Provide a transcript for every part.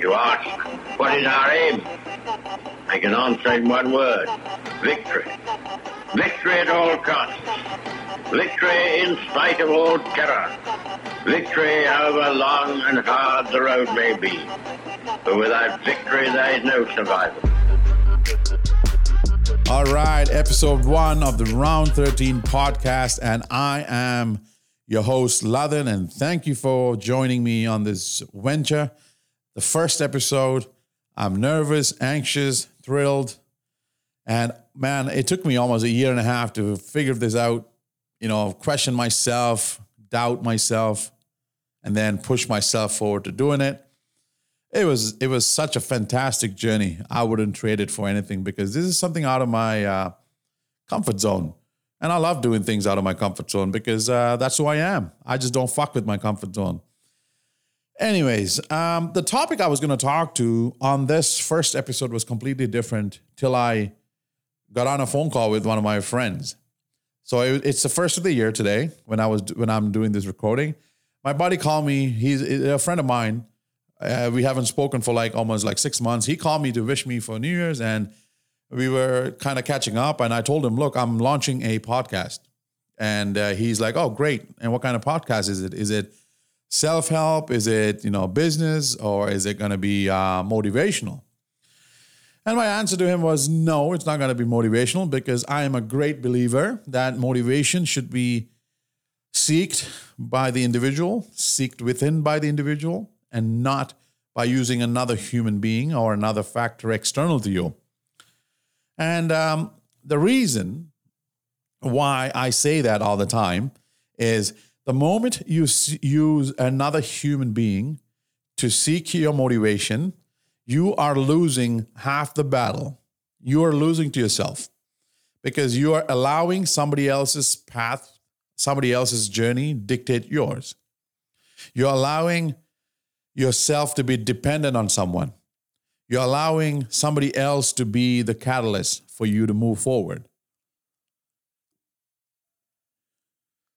You ask, what is our aim? I can answer in one word. Victory. Victory at all costs. Victory in spite of all terror. Victory however long and hard the road may be. For without victory there is no survival. All right, episode one of the Round 13 podcast, and I am your host, Lathan, and thank you for joining me on this venture. The first episode, I'm nervous, anxious, thrilled, and man, it took me almost a year and a half to figure this out, you know, question myself, doubt myself, and then push myself forward to doing it. It was it was such a fantastic journey. I wouldn't trade it for anything because this is something out of my uh, comfort zone, and I love doing things out of my comfort zone because uh, that's who I am. I just don't fuck with my comfort zone. Anyways, um, the topic I was going to talk to on this first episode was completely different till I got on a phone call with one of my friends. So it, it's the first of the year today when I was when I'm doing this recording. My buddy called me. He's a friend of mine uh, we haven't spoken for like almost like six months. He called me to wish me for New Year's, and we were kind of catching up. And I told him, "Look, I'm launching a podcast." And uh, he's like, "Oh, great! And what kind of podcast is it? Is it self help? Is it you know business, or is it going to be uh, motivational?" And my answer to him was, "No, it's not going to be motivational because I am a great believer that motivation should be." Seeked by the individual, seeked within by the individual, and not by using another human being or another factor external to you. And um, the reason why I say that all the time is the moment you use another human being to seek your motivation, you are losing half the battle. You are losing to yourself because you are allowing somebody else's path, somebody else's journey dictate yours. You're allowing yourself to be dependent on someone. You're allowing somebody else to be the catalyst for you to move forward.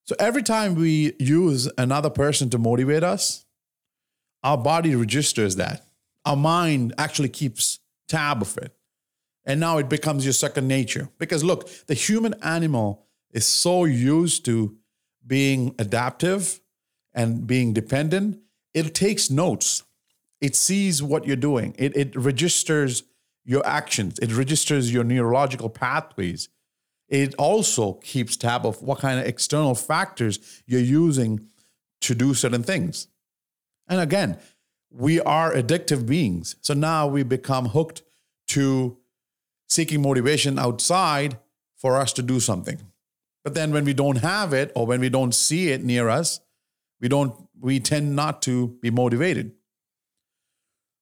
So every time we use another person to motivate us, our body registers that. Our mind actually keeps tab of it. And now it becomes your second nature. Because look, the human animal is so used to being adaptive and being dependent it takes notes. It sees what you're doing. It, it registers your actions. It registers your neurological pathways. It also keeps tab of what kind of external factors you're using to do certain things. And again, we are addictive beings. So now we become hooked to seeking motivation outside for us to do something. But then when we don't have it or when we don't see it near us, we don't we tend not to be motivated.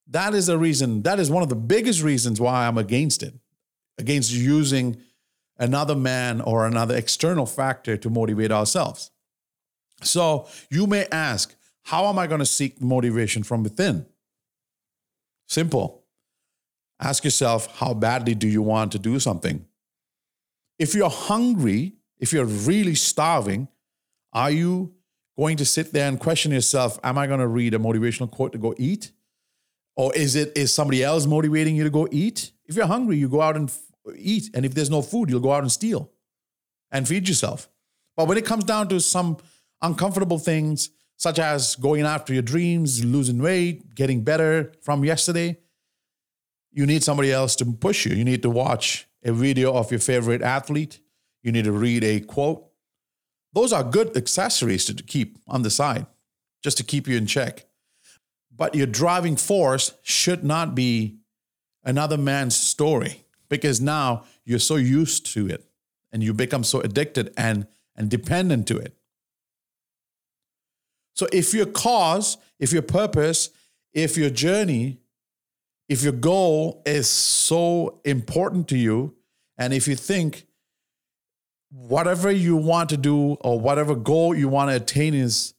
That is the reason, that is one of the biggest reasons why I'm against it, against using another man or another external factor to motivate ourselves. So you may ask, how am I going to seek motivation from within? Simple. Ask yourself, how badly do you want to do something? If you're hungry, if you're really starving, are you going to sit there and question yourself, am I going to read a motivational quote to go eat? Or is it is somebody else motivating you to go eat? If you're hungry, you go out and eat. And if there's no food, you'll go out and steal and feed yourself. But when it comes down to some uncomfortable things, such as going after your dreams, losing weight, getting better from yesterday, you need somebody else to push you. You need to watch a video of your favorite athlete. You need to read a quote. Those are good accessories to keep on the side, just to keep you in check. But your driving force should not be another man's story because now you're so used to it and you become so addicted and, and dependent to it. So if your cause, if your purpose, if your journey, if your goal is so important to you, and if you think whatever you want to do or whatever goal you want to attain is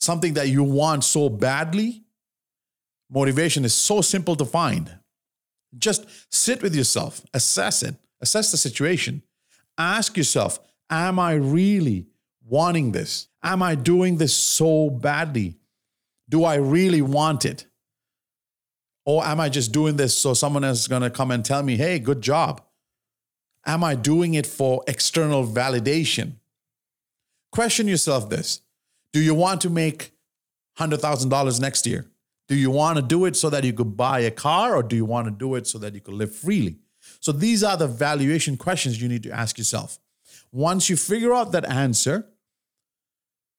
something that you want so badly, motivation is so simple to find. Just sit with yourself, assess it, assess the situation. Ask yourself, am I really wanting this? Am I doing this so badly? Do I really want it? Or am I just doing this so someone else is going to come and tell me, hey, good job? Am I doing it for external validation? Question yourself this Do you want to make $100,000 next year? Do you want to do it so that you could buy a car or do you want to do it so that you could live freely? So these are the valuation questions you need to ask yourself. Once you figure out that answer,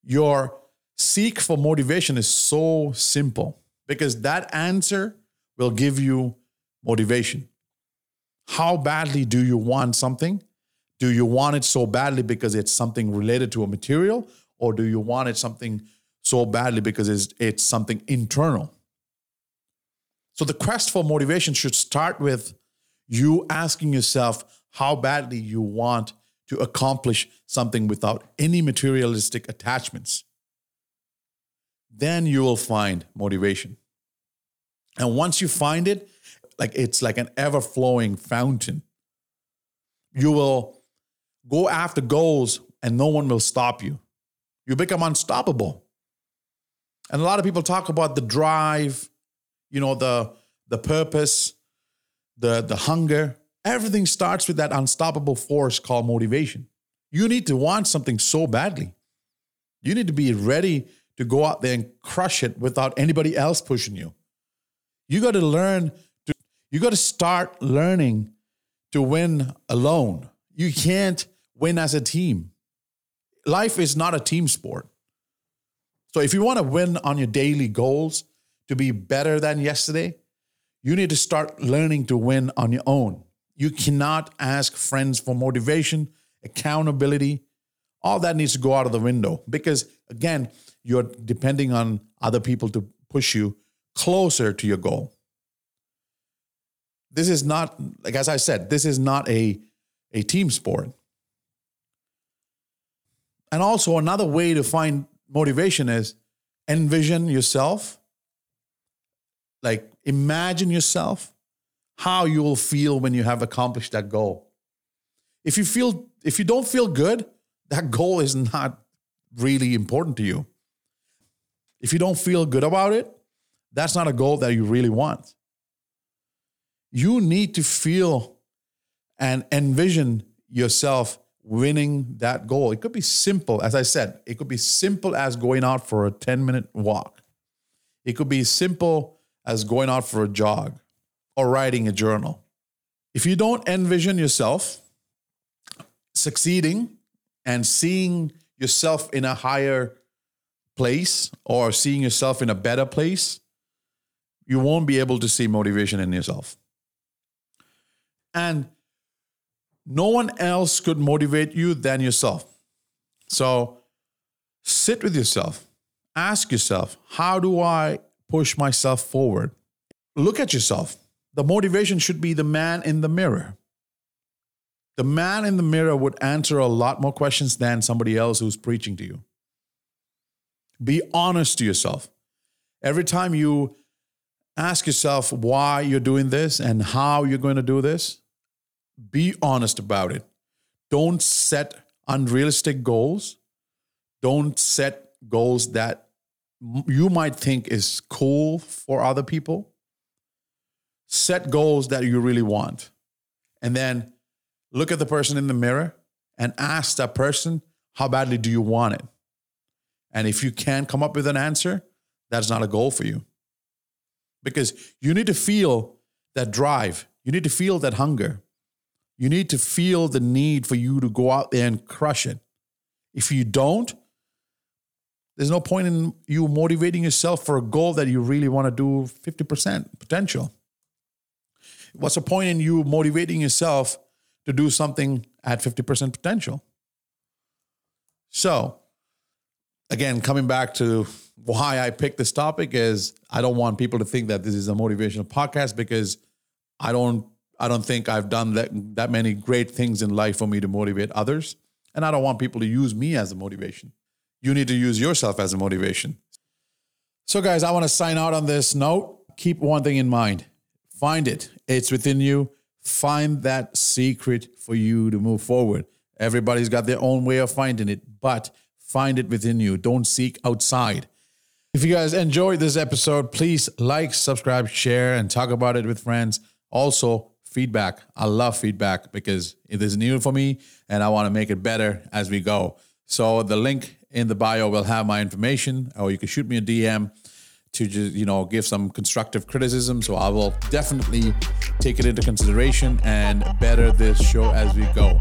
your seek for motivation is so simple because that answer will give you motivation. How badly do you want something? Do you want it so badly because it's something related to a material, or do you want it something so badly because it's, it's something internal? So the quest for motivation should start with you asking yourself how badly you want to accomplish something without any materialistic attachments. Then you will find motivation. And once you find it, like it's like an ever flowing fountain. You will go after goals and no one will stop you. You become unstoppable. And a lot of people talk about the drive, you know, the the purpose, the the hunger. Everything starts with that unstoppable force called motivation. You need to want something so badly. You need to be ready to go out there and crush it without anybody else pushing you. You got to learn to, you got to start learning to win alone. You can't win as a team. Life is not a team sport. So if you want to win on your daily goals to be better than yesterday, you need to start learning to win on your own. You cannot ask friends for motivation, accountability. All that needs to go out of the window because, again, you're depending on other people to push you closer to your goal. This is not, like as I said, this is not a, a team sport. And also, another way to find motivation is envision yourself. Like, imagine yourself how you will feel when you have accomplished that goal. If you feel, if you don't feel good, that goal is not really important to you. If you don't feel good about it, that's not a goal that you really want. You need to feel and envision yourself winning that goal. It could be simple, as I said, it could be simple as going out for a 10 minute walk. It could be simple as going out for a jog or writing a journal. If you don't envision yourself succeeding and seeing yourself in a higher place or seeing yourself in a better place, you won't be able to see motivation in yourself. And no one else could motivate you than yourself. So sit with yourself. Ask yourself, how do I push myself forward? Look at yourself. The motivation should be the man in the mirror. The man in the mirror would answer a lot more questions than somebody else who's preaching to you. Be honest to yourself. Every time you ask yourself why you're doing this and how you're going to do this, be honest about it. Don't set unrealistic goals. Don't set goals that you might think is cool for other people. Set goals that you really want. And then look at the person in the mirror and ask that person, how badly do you want it? And if you can't come up with an answer, that's not a goal for you. Because you need to feel that drive, you need to feel that hunger. You need to feel the need for you to go out there and crush it. If you don't, there's no point in you motivating yourself for a goal that you really want to do 50% potential. What's the point in you motivating yourself to do something at 50% potential? So, again, coming back to why I picked this topic is I don't want people to think that this is a motivational podcast because I don't I don't think I've done that, that many great things in life for me to motivate others. And I don't want people to use me as a motivation. You need to use yourself as a motivation. So, guys, I want to sign out on this note. Keep one thing in mind find it, it's within you. Find that secret for you to move forward. Everybody's got their own way of finding it, but find it within you. Don't seek outside. If you guys enjoyed this episode, please like, subscribe, share, and talk about it with friends. Also, feedback. I love feedback because it is new for me and I want to make it better as we go. So the link in the bio will have my information, or you can shoot me a DM to just you know give some constructive criticism. So I will definitely take it into consideration and better this show as we go.